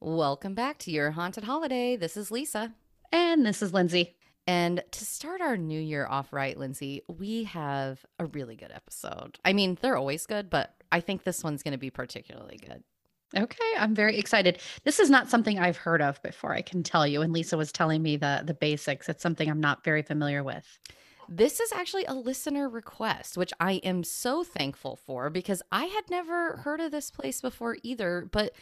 Welcome back to your haunted holiday. This is Lisa. And this is Lindsay. And to start our new year off right, Lindsay, we have a really good episode. I mean, they're always good, but I think this one's going to be particularly good. Okay, I'm very excited. This is not something I've heard of before, I can tell you. And Lisa was telling me the the basics. It's something I'm not very familiar with. This is actually a listener request, which I am so thankful for because I had never heard of this place before either. But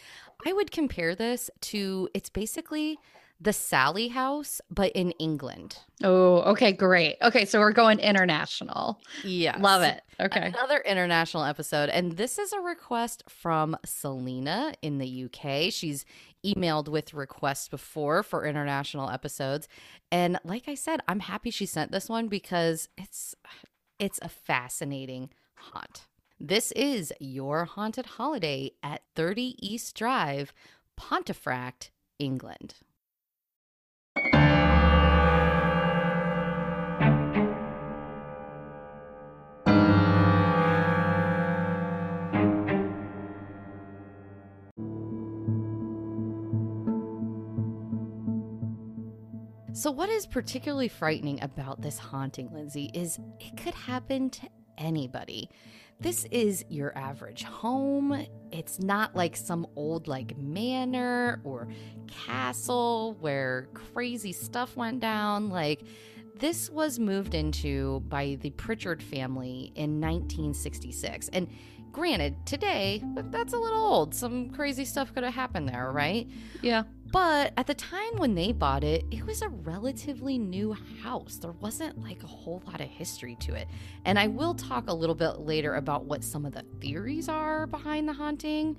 I would compare this to it's basically the Sallie House, but in England. Oh, okay, great. Okay, so we're going international. Yeah. Love it. Okay. Another international episode. And this is a request from Selena in the UK. She's emailed with requests before for international episodes. And like I said, I'm happy she sent this one because it's it's a fascinating haunt. This is your haunted holiday at 30 East Drive, Pontefract, England. So, what is particularly frightening about this haunting, Lindsay, is it could happen to anybody. This is your average home. It's not like some old like manor or castle where crazy stuff went down. Like this was moved into by the Pritchard family in 1966. And granted, today that's a little old. Some crazy stuff could have happened there, right? Yeah. But at the time when they bought it, it was a relatively new house. There wasn't like a whole lot of history to it. And I will talk a little bit later about what some of the theories are behind the haunting.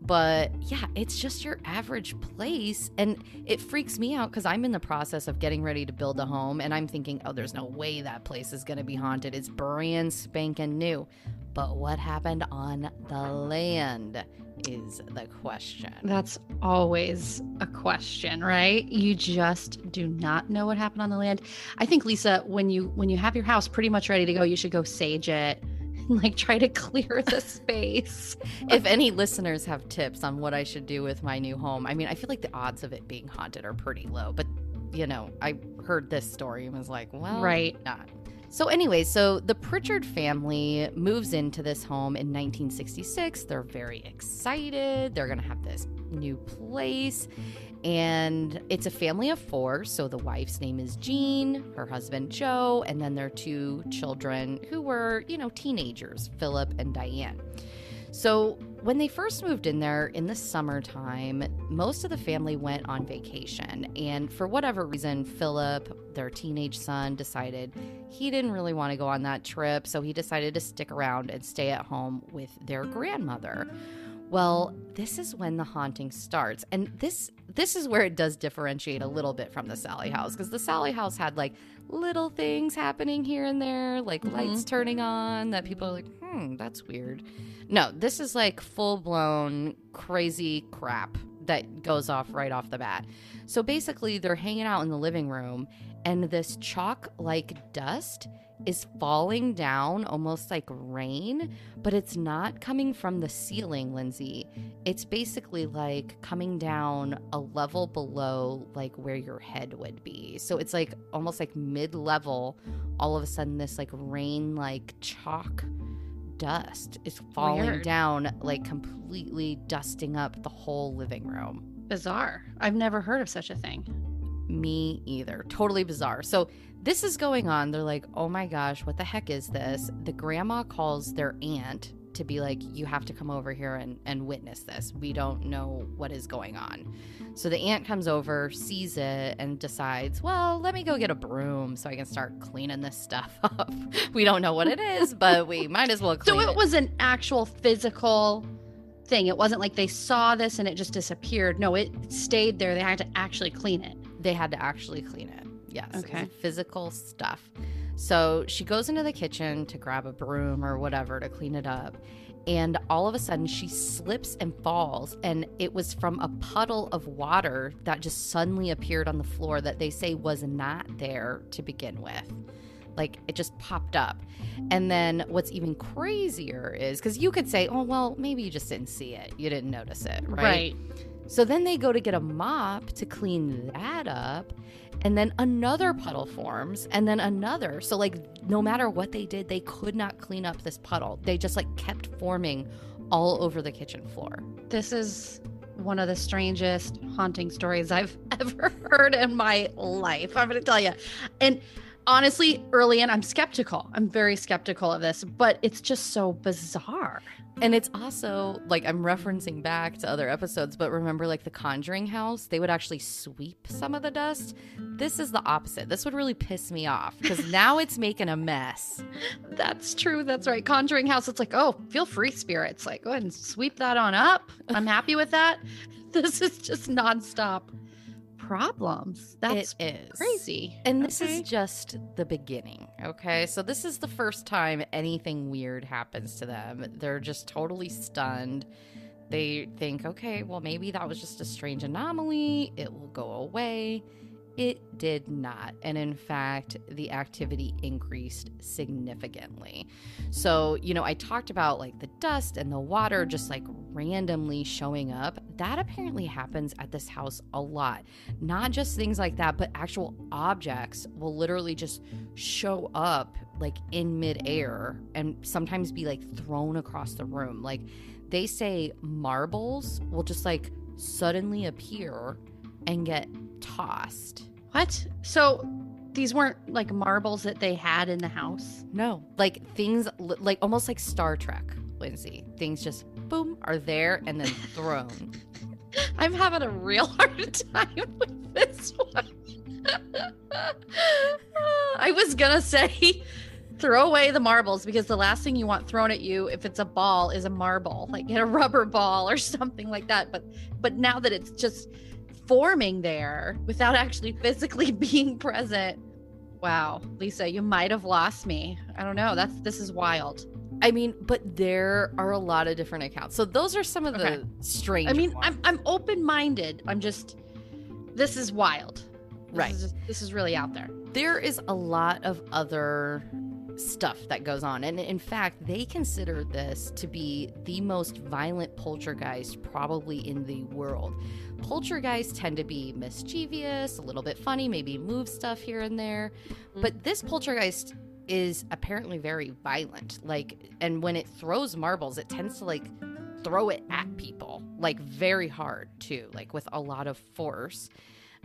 But yeah, it's just your average place. And it freaks me out because I'm in the process of getting ready to build a home. And I'm thinking, oh, there's no way that place is going to be haunted. It's brand spanking new. But what happened on the land is the question. That's always a question, right? You just do not know what happened on the land. I think Lisa, when you when you have your house pretty much ready to go, you should go sage it like try to clear the space. if any listeners have tips on what I should do with my new home, I mean, I feel like the odds of it being haunted are pretty low, but you know, I heard this story and was like, well, right. not. So, anyway, so the Pritchard family moves into this home in 1966. They're very excited. They're going to have this new place. And it's a family of four. So the wife's name is Jean, her husband Joe, and then their two children who were, you know, teenagers, Philip and Diane. So, when they first moved in there in the summertime, most of the family went on vacation. And for whatever reason, Philip, their teenage son, decided he didn't really want to go on that trip. So he decided to stick around and stay at home with their grandmother. Well, this is when the haunting starts. And this this is where it does differentiate a little bit from the Sallie house because the Sallie house had like little things happening here and there, like mm-hmm. lights turning on that people are like, "Hmm, that's weird." No, this is like full-blown crazy crap that goes off right off the bat. So basically, they're hanging out in the living room and this chalk like dust is falling down almost like rain, but it's not coming from the ceiling, Lindsay. It's basically like coming down a level below like where your head would be. So it's like almost like mid level. All of a sudden, this like rain like chalk dust is falling Weird. down, like completely dusting up the whole living room. Bizarre. I've never heard of such a thing. Me either. Totally bizarre. So this is going on. They're like, oh my gosh, what the heck is this? The grandma calls their aunt to be like, you have to come over here and, and witness this. We don't know what is going on. So the aunt comes over, sees it, and decides, well, let me go get a broom so I can start cleaning this stuff up. we don't know what it is, but we might as well So it, it was an actual physical thing. It wasn't like they saw this and it just disappeared. No, it stayed there. They had to actually clean it. They had to actually clean it. Yes. Okay. Physical stuff. So she goes into the kitchen to grab a broom or whatever to clean it up. And all of a sudden, she slips and falls. And it was from a puddle of water that just suddenly appeared on the floor that they say was not there to begin with. Like it just popped up. And then what's even crazier is because you could say, oh, well, maybe you just didn't see it. You didn't notice it. Right. Right So then they go to get a mop to clean that up. And then another puddle forms, and then another. So, like, no matter what they did, they could not clean up this puddle. They just, like, kept forming all over the kitchen floor. This is one of the strangest haunting stories I've ever heard in my life. I'm going to tell you. And honestly, early in, I'm skeptical. I'm very skeptical of this, but it's just so bizarre. And it's also like I'm referencing back to other episodes, but remember, like the Conjuring house, they would actually sweep some of the dust. This is the opposite. This would really piss me off because now it's making a mess. That's true. That's right. Conjuring house, it's like, oh, feel free, spirits. Like, go ahead and sweep that on up. I'm happy with that. This is just nonstop problems. That's it is crazy. And this Okay. is just the beginning. Okay. So this is the first time anything weird happens to them. They're just totally stunned. They think, okay, well, maybe that was just a strange anomaly. It will go away. It did not. And in fact, the activity increased significantly. So, you know, I talked about like the dust and the water just like randomly showing up. That apparently happens at this house a lot. Not just things like that, but actual objects will literally just show up like in midair and sometimes be like thrown across the room. Like they say marbles will just like suddenly appear and get tossed. What? So these weren't like marbles that they had in the house? No, like things like almost like Star Trek, Lindsay. Things just boom are there and then thrown. I'm having a real hard time with this one. I was gonna say throw away the marbles because the last thing you want thrown at you if it's a ball is a marble like get a rubber ball or something like that but but now that it's just forming there without actually physically being present wow lisa you might have lost me i don't know that's this is wild I mean, but there are a lot of different accounts. So those are some of the Okay. strange. i mean ones. i'm i'm open-minded i'm just this is wild This Right. is just- this is really out there there is a lot of other stuff that goes on. And in fact, they consider this to be the most violent poltergeist probably in the world. Poltergeists tend to be mischievous, a little bit funny, maybe move stuff here and there. But mm-hmm. this poltergeist is apparently very violent. Like, and when it throws marbles, it tends to like throw it at people, like very hard too, like with a lot of force.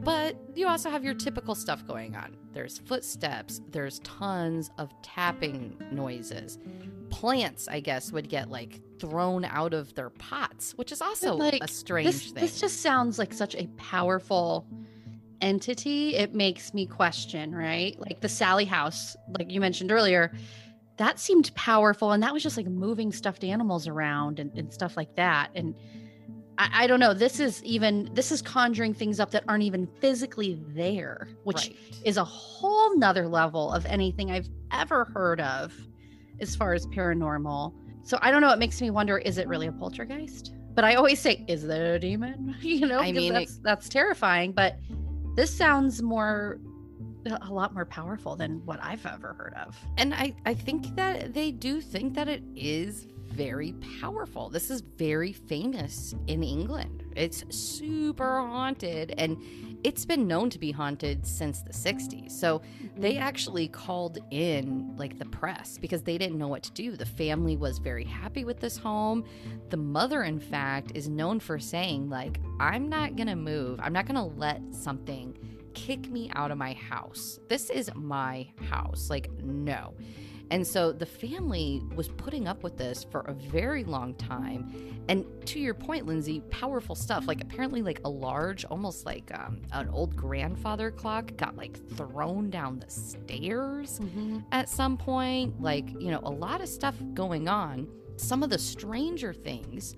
But you also have your typical stuff going on. There's footsteps, there's tons of tapping noises. Plants, I guess, would get like thrown out of their pots, which is also Like, a strange this, thing. this just sounds like such a powerful entity. It makes me question, right? Like the Sallie house, like you mentioned earlier, that seemed powerful. And that was just like moving stuffed animals around and, and stuff like that. And I, I don't know. This is even, this is conjuring things up that aren't even physically there, which Right. is a whole nother level of anything I've ever heard of as far as paranormal. So I don't know. It makes me wonder: is it really a poltergeist? But I always say, is there a demon? You know, I mean, it- that's that's terrifying. But this sounds more, a lot more powerful than what I've ever heard of. And I, I think that they do think that it is very powerful. This is very famous in England. It's super haunted and it's been known to be haunted since the 60s. So mm-hmm. they actually called in like the press because they didn't know what to do. The family was very happy with this home. The mother, in fact, is known for saying, like, I'm not gonna move. I'm not gonna let something kick me out of my house. This is my house. Like, no. And so the family was putting up with this for a very long time. And to your point, Lindsay, powerful stuff. Like apparently, like a large, almost like um, an old grandfather clock got like thrown down the stairs at some point. Like, you know, a lot of stuff going on. Some of the stranger things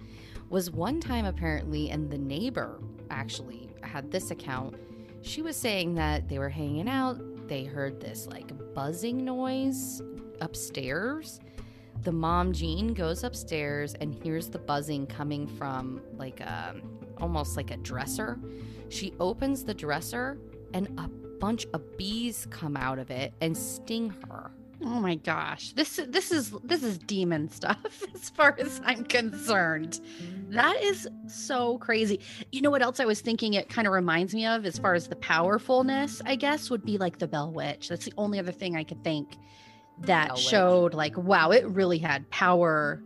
was one time apparently, and the neighbor actually had this account. She was saying that they were hanging out, they heard this like buzzing noise upstairs. The mom, Jean, goes upstairs and hears the buzzing coming from like a, almost like a dresser. She opens the dresser and a bunch of bees come out of it and sting her. Oh my gosh. This this is this is demon stuff as far as I'm concerned. That is so crazy. You know what else I was thinking it kind of reminds me of as far as the powerfulness, I guess, would be like the Bell Witch. That's the only other thing I could think that showed like wow, it really had power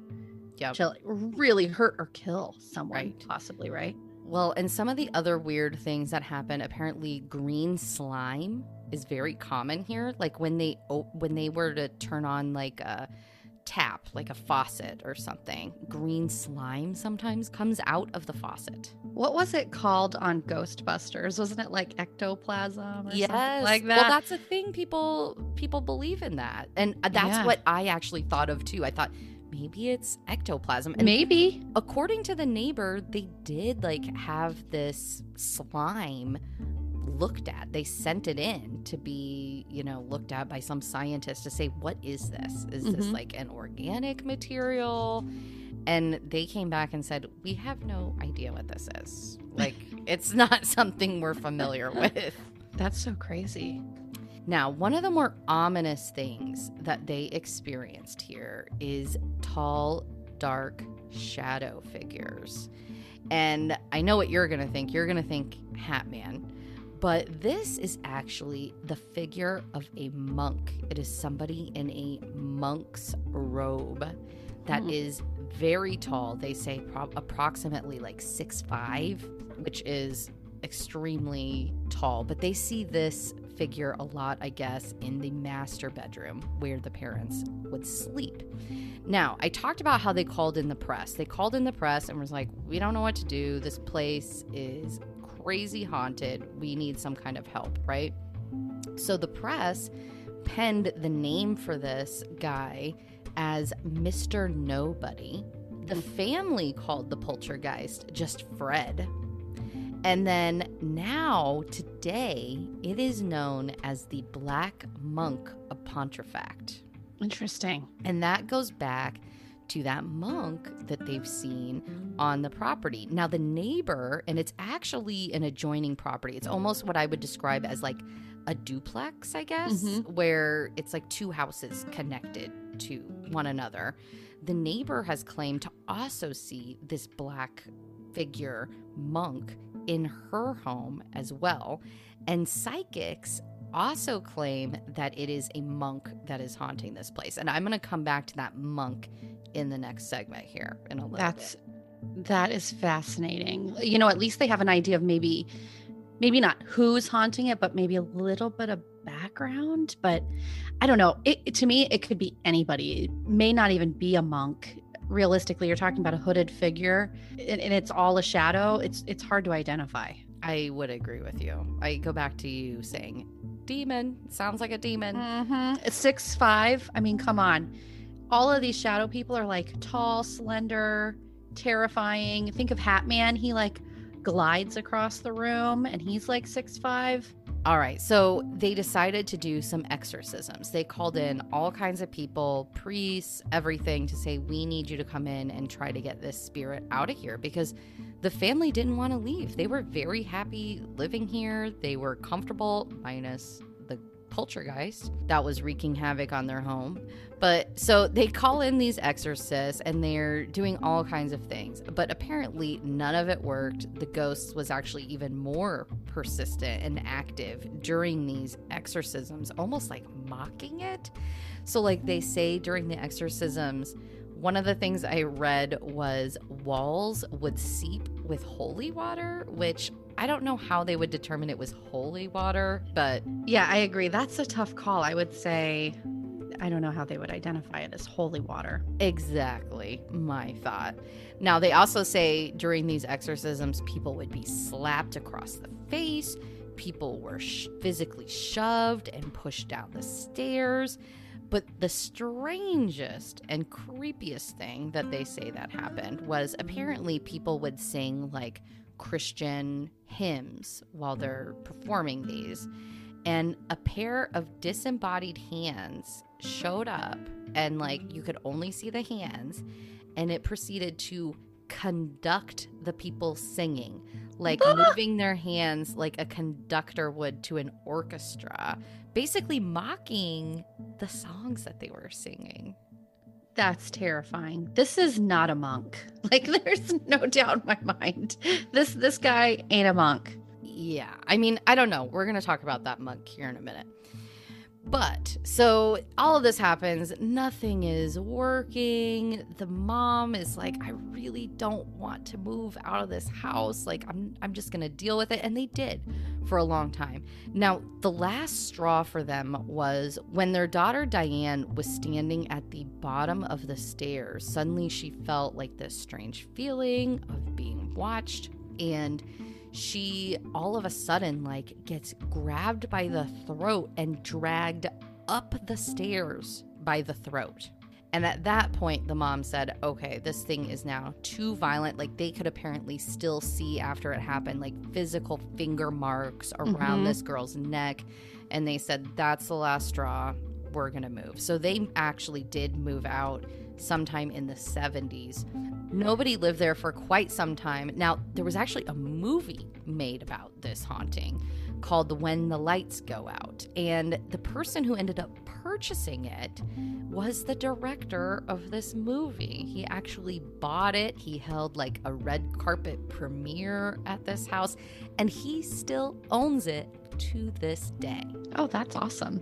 Yep. to like, really hurt or kill someone Right. possibly, right? Well, and some of the other weird things that happen, apparently green slime is very common here. Like when they when they were to turn on like a tap, like a faucet or something, green slime sometimes comes out of the faucet. What was it called on Ghostbusters? Wasn't it like ectoplasm or yes, something like that? Well, that's a thing. People people believe in that, and uh, that's Yeah. what I actually thought of too. I thought maybe it's ectoplasm. And Maybe. according to the neighbor, they did like have this slime looked at. They sent it in to be, you know, looked at by some scientist to say, what is this? Is this Mhm. like an organic material? And they came back and said, we have no idea what this is. Like, it's not something we're familiar with. That's so crazy. Now, one of the more ominous things that they experienced here is tall, dark shadow figures. And I know what you're going to think. You're going to think Hat Man. But this is actually the figure of a monk. It is somebody in a monk's robe that Hmm. is very tall. They say pro- approximately like six five, which is extremely tall. But they see this figure a lot, I guess, in the master bedroom where the parents would sleep. Now, I talked about how they called in the press. They called in the press and was like, "We don't know what to do. This place is crazy haunted. We need some kind of help, right?" So the press penned the name for this guy as Mr. Nobody. The family called the poltergeist just Fred. And then now, today, it is known as the Black Monk of Pontefract. Interesting. And that goes back to that monk that they've seen on the property. Now, the neighbor, and it's actually an adjoining property, it's almost what I would describe as like a duplex, I guess, Mhm. where it's like two houses connected to one another. The neighbor has claimed to also see this black figure monk in her home as well. And psychics also claim that it is a monk that is haunting this place. And I'm going to come back to that monk in the next segment here in a little That's bit. that is fascinating. You know, at least they have an idea of maybe maybe not who's haunting it, but maybe a little bit of background. But I don't know. It, to me, it could be anybody. It may not even be a monk. Realistically, you're talking about a hooded figure, and, and it's all a shadow. It's it's hard to identify. I would agree with you. I go back to you saying demon. Sounds like a demon. Mm-hmm. Six five. I mean, come on. All of these shadow people are like tall, slender, terrifying. Think of Hat Man. He like glides across the room, and he's like six five. All right. So they decided to do some exorcisms. They called in all kinds of people, priests, everything to say, we need you to come in and try to get this spirit out of here because the family didn't want to leave. They were very happy living here. They were comfortable, minus poltergeist that was wreaking havoc on their home. But so they call in these exorcists and they're doing all kinds of things. But apparently none of it worked. The ghost was actually even more persistent and active during these exorcisms, almost like mocking it. So, like they say during the exorcisms, one of the things I read was walls would seep with holy water, which I don't know how they would determine it was holy water, but Yeah, I agree. That's a tough call. I would say, I don't know how they would identify it as holy water. Exactly my thought. Now, they also say during these exorcisms, people would be slapped across the face, people were sh- physically shoved and pushed down the stairs. But the strangest and creepiest thing that they say that happened was apparently people would sing like Christian hymns while they're performing these. And a pair of disembodied hands showed up, and like you could only see the hands, and it proceeded to conduct the people singing, like moving their hands like a conductor would to an orchestra, basically mocking the songs that they were singing. That's terrifying. This is not a monk. Like there's no doubt in my mind. This this guy ain't a monk. Yeah. I mean, I don't know. We're going to talk about that monk here in a minute. But so all of this happens, nothing is working. The mom is like, I really don't want to move out of this house. Like I'm I'm just to deal with it and they did for a long time. Now, the last straw for them was when their daughter Diane was standing at the bottom of the stairs. Suddenly she felt like this strange feeling of being watched and she all of a sudden like gets grabbed by the throat and dragged up the stairs by the throat. And at that point, the mom said, okay, this thing is now too violent. Like they could apparently still see after it happened, like physical finger marks around mm-hmm. this girl's neck. And they said, that's the last straw. We're going to move. So they actually did move out sometime in the 70s. Nobody lived there for quite some time. Now, there was actually a movie made about this haunting called When the Lights Go Out. And the person who ended up purchasing it was the director of this movie. He actually bought it. He held like a red carpet premiere at this house, and he still owns it to this day. Oh, that's awesome.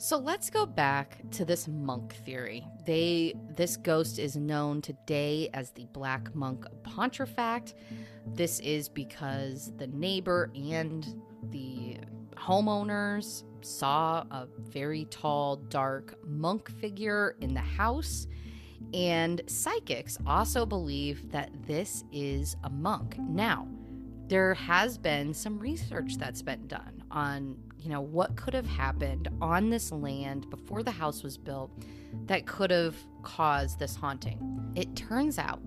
So let's go back to this monk theory. They this ghost is known today as the Black Monk of Pontefract. This is because the neighbor and the homeowners saw a very tall, dark monk figure in the house. And psychics also believe that this is a monk. Now, there has been some research that's been done on you know, what could have happened on this land before the house was built that could have caused this haunting. It turns out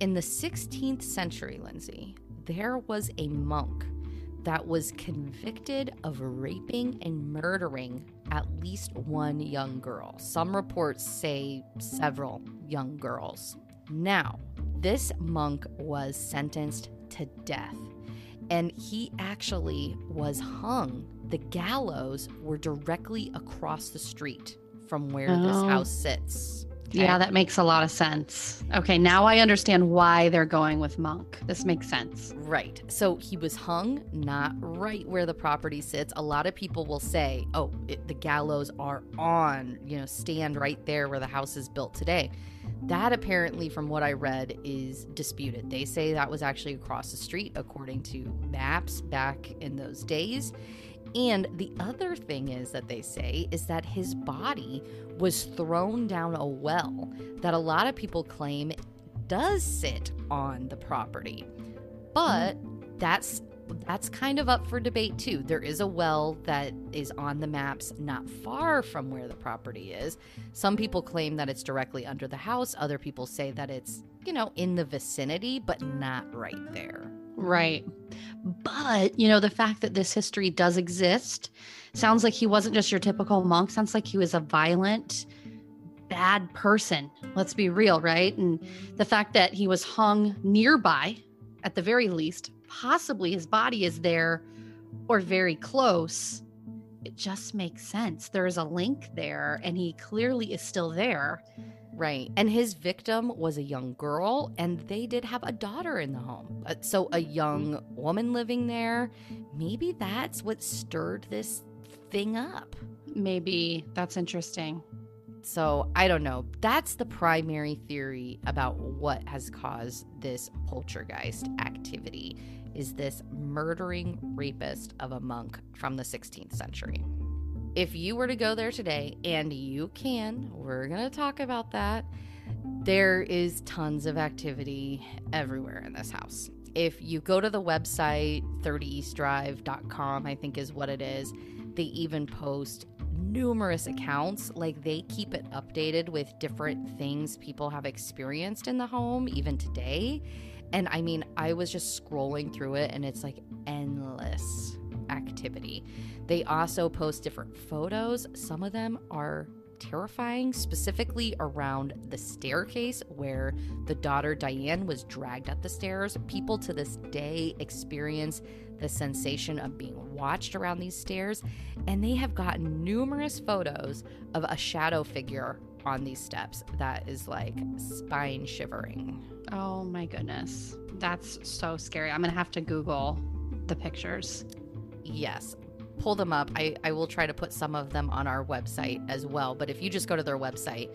in the 16th century, Lindsay, there was a monk that was convicted of raping and murdering at least one young girl. Some reports say several young girls. Now, this monk was sentenced to death, and he actually was hung the gallows were directly across the street from where oh. this house sits. Yeah, that makes a lot of sense. Okay, now I understand why they're going with Monk. This makes sense. Right. So he was hung not right where the property sits. A lot of people will say, oh, it, the gallows are on, you know, stand right there where the house is built today. That apparently, from what I read, is disputed. They say that was actually across the street, according to maps back in those days. And the other thing is that they say is that his body was thrown down a well that a lot of people claim does sit on the property. But that's that's kind of up for debate too. There is a well that is on the maps not far from where the property is. Some people claim that it's directly under the house, other people say that it's, you know, in the vicinity, but not right there. Right. But, you know, the fact that this history does exist sounds like he wasn't just your typical monk, sounds like he was a violent, bad person. Let's be real, right? And the fact that he was hung nearby, at the very least, possibly his body is there or very close. It just makes sense. There is a link there, and he clearly is still there. Right. And his victim was a young girl, and they did have a daughter in the home. Uh, So, a young woman living there, maybe that's what stirred this thing up. Maybe that's interesting. So, I don't know. That's the primary theory about what has caused this poltergeist activity is this murdering rapist of a monk from the 16th century. If you were to go there today, and you can, we're going to talk about that. There is tons of activity everywhere in this house. If you go to the website 30eastdrive.com, I think is what it is, they even post numerous accounts. Like they keep it updated with different things people have experienced in the home, even today. And I mean, I was just scrolling through it and it's like endless activity. They also post different photos. Some of them are terrifying, specifically around the staircase where the daughter Diane was dragged up the stairs. People to this day experience the sensation of being watched around these stairs, and they have gotten numerous photos of a shadow figure on these steps that is like spine shivering. Oh my goodness. That's so scary. I'm going to have to Google the pictures. Yes. Pull them up. I, I will try to put some of them on our website as well. But if you just go to their website,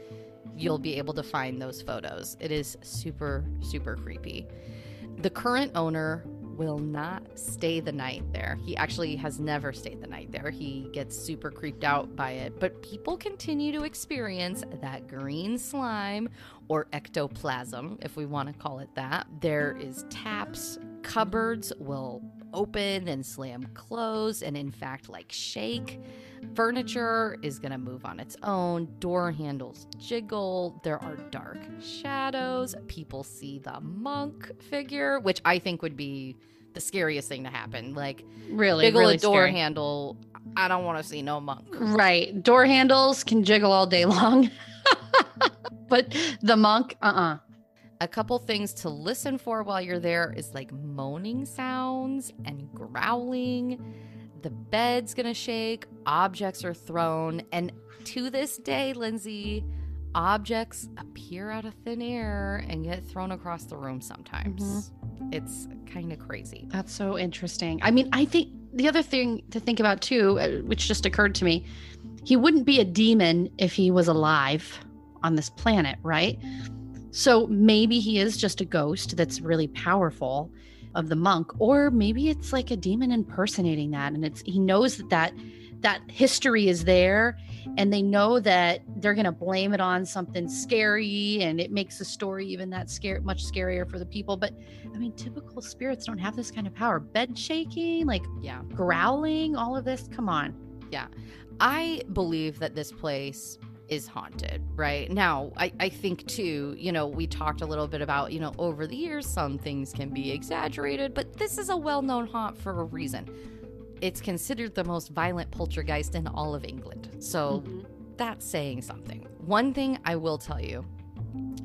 you'll be able to find those photos. It is super, super creepy. The current owner will not stay the night there. He actually has never stayed the night there. He gets super creeped out by it. But people continue to experience that green slime or ectoplasm, if we want to call it that. There is taps, cupboards will open and slam close and in fact like shake. Furniture is going to move on its own. Door handles jiggle. There are dark shadows. People see the monk figure which i think would be the scariest thing to happen. Like Really, jiggle really a door scary. handle. I don't want to see no monk. Right. Door handles can jiggle all day long. but the monk, uh uh a couple things to listen for while you're there is like moaning sounds and growling. The bed's gonna shake, objects are thrown, and to this day, Lindsay, objects appear out of thin air and get thrown across the room sometimes. It's kind of crazy. That's so interesting. I mean, I think the other thing to think about too, uh, which just occurred to me, he wouldn't be a demon if he was alive on this planet, right? So maybe he is just a ghost that's really powerful of the monk, or maybe it's like a demon impersonating that, and it's he knows that that that history is there, and they know that they're gonna blame it on something scary, and it makes the story even that scare much scarier for the people. But I mean, typical spirits don't have this kind of power. Bed shaking, like Yeah. growling, all of this. Come on. Yeah i believe that this place is haunted, right? Now, I, I think too, you know, we talked a little bit about, you know, over the years, some things can be exaggerated, but this is a well known haunt for a reason. It's considered the most violent poltergeist in all of England. So mm-hmm. that's saying something. One thing I will tell you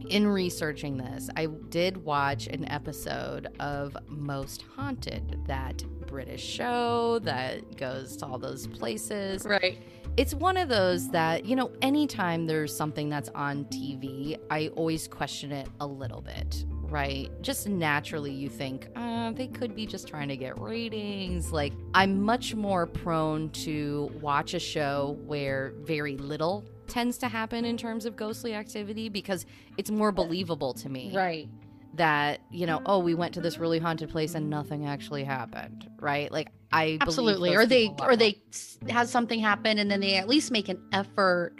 in researching this, I did watch an episode of Most Haunted, that British show that goes to all those places. Right. it's one of those that you know anytime there's something that's on tv i always question it a little bit right? Just naturally you think uh, they could be just trying to get ratings. Like i'm much more prone to watch a show where very little tends to happen in terms of ghostly activity because it's more believable to me Right. that you know oh we went to this really haunted place and nothing actually happened right like i Absolutely. Or they people a lot or they has something happen and then they at least make an effort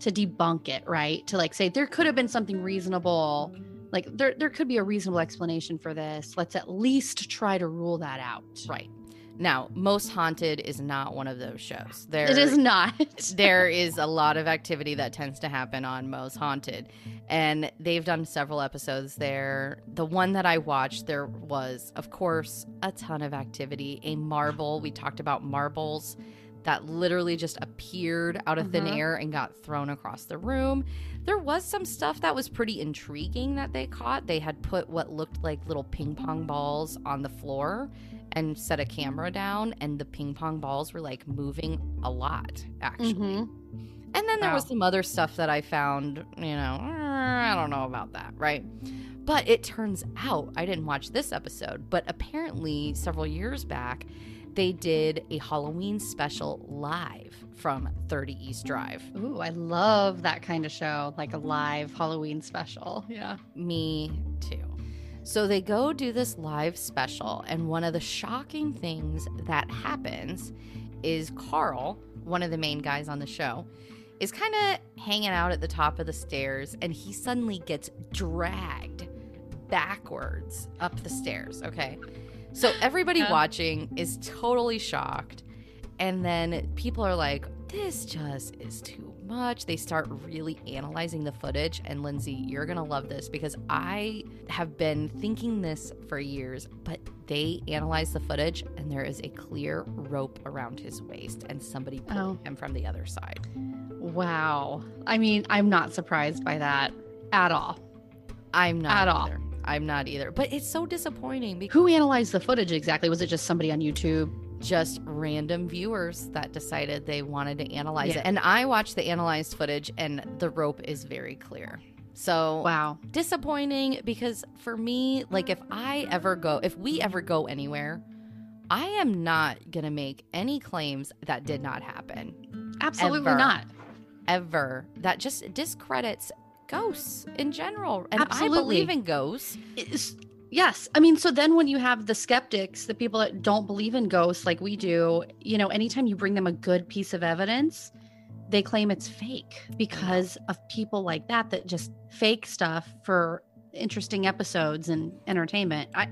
to debunk it, right? To like say there could have been something reasonable like there there could be a reasonable explanation for this. Let's at least try to rule that out. Right. Now, Most Haunted is not one of those shows. There, It is not. there is a lot of activity that tends to happen on Most Haunted. And they've done several episodes there. The one that I watched, there was, of course, a ton of activity. A marble, we talked about marbles that literally just appeared out of thin Mhm. air and got thrown across the room. There was some stuff that was pretty intriguing that they caught. They had put what looked like little ping pong balls on the floor and set a camera down, and the ping pong balls were like moving a lot, actually. Mhm. And then there was some other stuff that I found, you know, "Uh, I don't know about that, right? But it turns out, I didn't watch this episode, but apparently several years back, they did a Halloween special live from 30 East Drive. Ooh, I love that kind of show, like a live Halloween special. Yeah. Me too. So they go do this live special, and one of the shocking things that happens is Karl, one of the main guys on the show, is kind of hanging out at the top of the stairs, and he suddenly gets dragged backwards up the stairs. Okay. So everybody Yeah. watching is totally shocked. And then people are like, this just is too much. They start really analyzing the footage. And Lindsay, you're going to love this because I have been thinking this for years, but they analyze the footage and there is a clear rope around his waist and somebody pulling Oh. him from the other side. Wow. I mean, I'm not surprised by that at all. I'm not At all. I'm not either. But it's so disappointing because Who analyzed the footage exactly? Was it just somebody on YouTube? Just random viewers that decided they wanted to analyze Yeah. it. And I watched the analyzed footage and the rope is very clear. So Wow. disappointing because for me, like if I ever go, if we ever go anywhere, I am not going to make any claims that did not happen Absolutely Ever. not. ever. That just discredits ghosts in general. And I believe in ghosts. It's- yes. I mean, so then when you have the skeptics, the people that don't believe in ghosts like we do, you know, anytime you bring them a good piece of evidence, they claim it's fake because of people like that that just fake stuff for interesting episodes and entertainment. I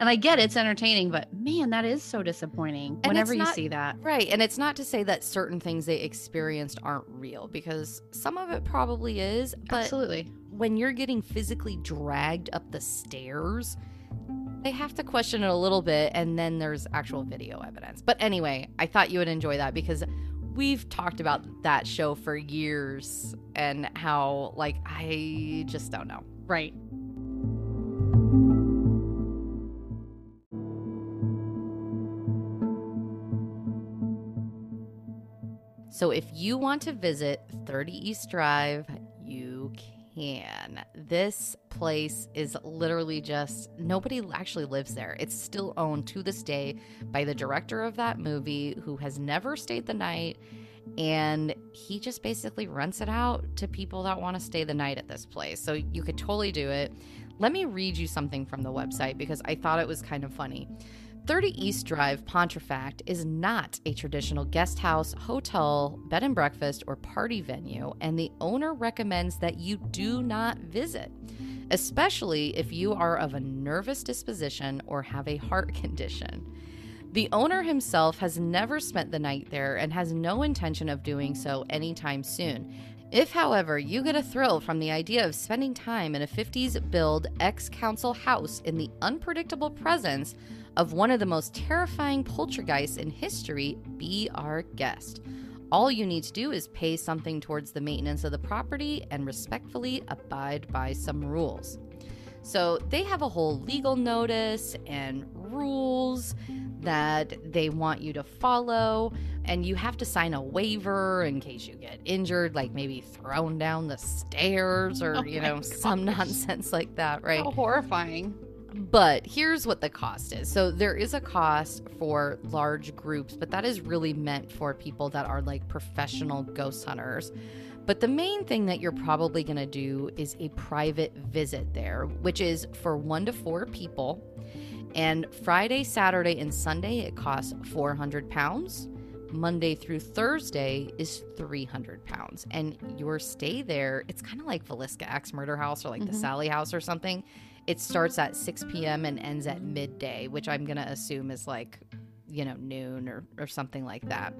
and I get it's entertaining, but man, that is so disappointing it's whenever you see that. Right. And it's not to say that certain things they experienced aren't real because some of it probably is. But Absolutely. when you're getting physically dragged up the stairs, they have to question it a little bit. And then there's actual video evidence. But anyway, I thought you would enjoy that because we've talked about that show for years and how, like, I just don't know. Right. So if you want to visit 30 East Drive, you can. This place is literally just nobody actually lives there. It's still owned to this day by the director of that movie who has never stayed the night and he just basically rents it out to people that want to stay the night at this place. So you could totally do it. Let me read you something from the website because I thought it was kind of funny. 30 East Drive, Pontefract is not a traditional guest house, hotel, bed and breakfast, or party venue, and the owner recommends that you do not visit, especially if you are of a nervous disposition or have a heart condition. The owner himself has never spent the night there and has no intention of doing so anytime soon. If, however, you get a thrill from the idea of spending time in a 50s build ex council house in the unpredictable presence of one of the most terrifying poltergeists in history, be our guest. All you need to do is pay something towards the maintenance of the property and respectfully abide by some rules. So they have a whole legal notice and rules that they want you to follow. And you have to sign a waiver in case you get injured, like maybe thrown down the stairs or, Oh you know, some nonsense like that, right? How horrifying. But here's what the cost is. So there is a cost for large groups, but that is really meant for people that are like professional ghost hunters. But the main thing that you're probably going to do is a private visit there, which is for one to four people. And Friday, Saturday, and Sunday, it costs 400 pounds. Monday through Thursday is 300 pounds. And your stay there, it's kind of like Villisca Axe Murder House or like Mhm. the Sallie House or something. It starts at 6 p.m. and ends at midday, which I'm going to assume is like, you know, noon or, or something like that.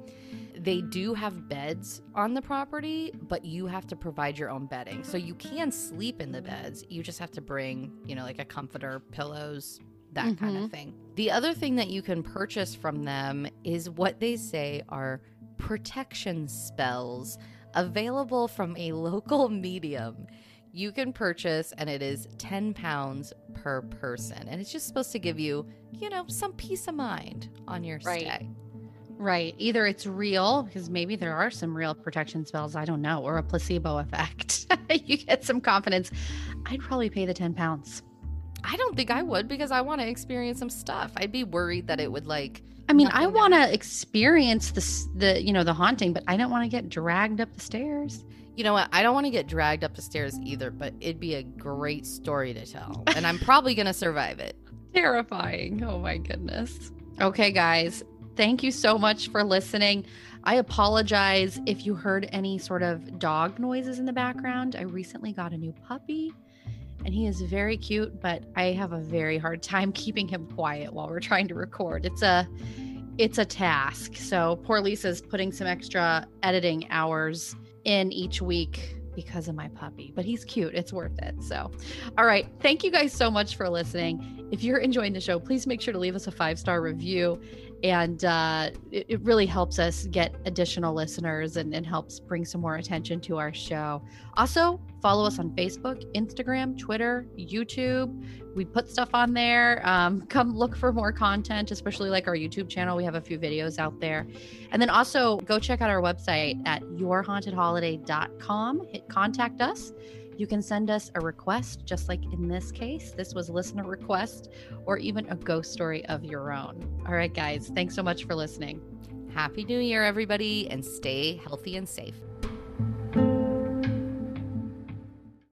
They do have beds on the property, but you have to provide your own bedding. So you can sleep in the beds. You just have to bring, you know, like a comforter, pillows, that kind of mm-hmm. thing. The other thing that you can purchase from them is what they say are protection spells available from a local medium. You can purchase, and it is 10 pounds per person. And it's just supposed to give you, you know, some peace of mind on your Right. stay. Right. Either it's real, because maybe there are some real protection spells, I don't know, or a placebo effect. you get some confidence. I'd probably pay the 10 pounds. I don't think I would because I want to experience some stuff. I'd be worried that it would like I mean, I want to experience this, the you know, the haunting, but I don't want to get dragged up the stairs. You know what? I don't want to get dragged up the stairs either, but it'd be a great story to tell. And I'm probably going to survive it. Terrifying. Oh my goodness. Okay, guys. Thank you so much for listening. I apologize if you heard any sort of dog noises in the background. I recently got a new puppy and he is very cute, but I have a very hard time keeping him quiet while we're trying to record. It's a it's a task. So poor Lisa's putting some extra editing hours in each week because of my puppy, but he's cute. It's worth it. So, all right. Thank you guys so much for listening. If you're enjoying the show, please make sure to leave us a five star review. And uh, it, it really helps us get additional listeners and, and helps bring some more attention to our show. Also, follow us on Facebook, Instagram, Twitter, YouTube. We put stuff on there. Um, come look for more content, especially like our YouTube channel. We have a few videos out there. And then also go check out our website at yourhauntedholiday.com. Hit contact us. You can send us a request, just like in this case. This was listener request, or even a ghost story of your own. All right, guys. Thanks so much for listening. Happy New Year, everybody, and stay healthy and safe.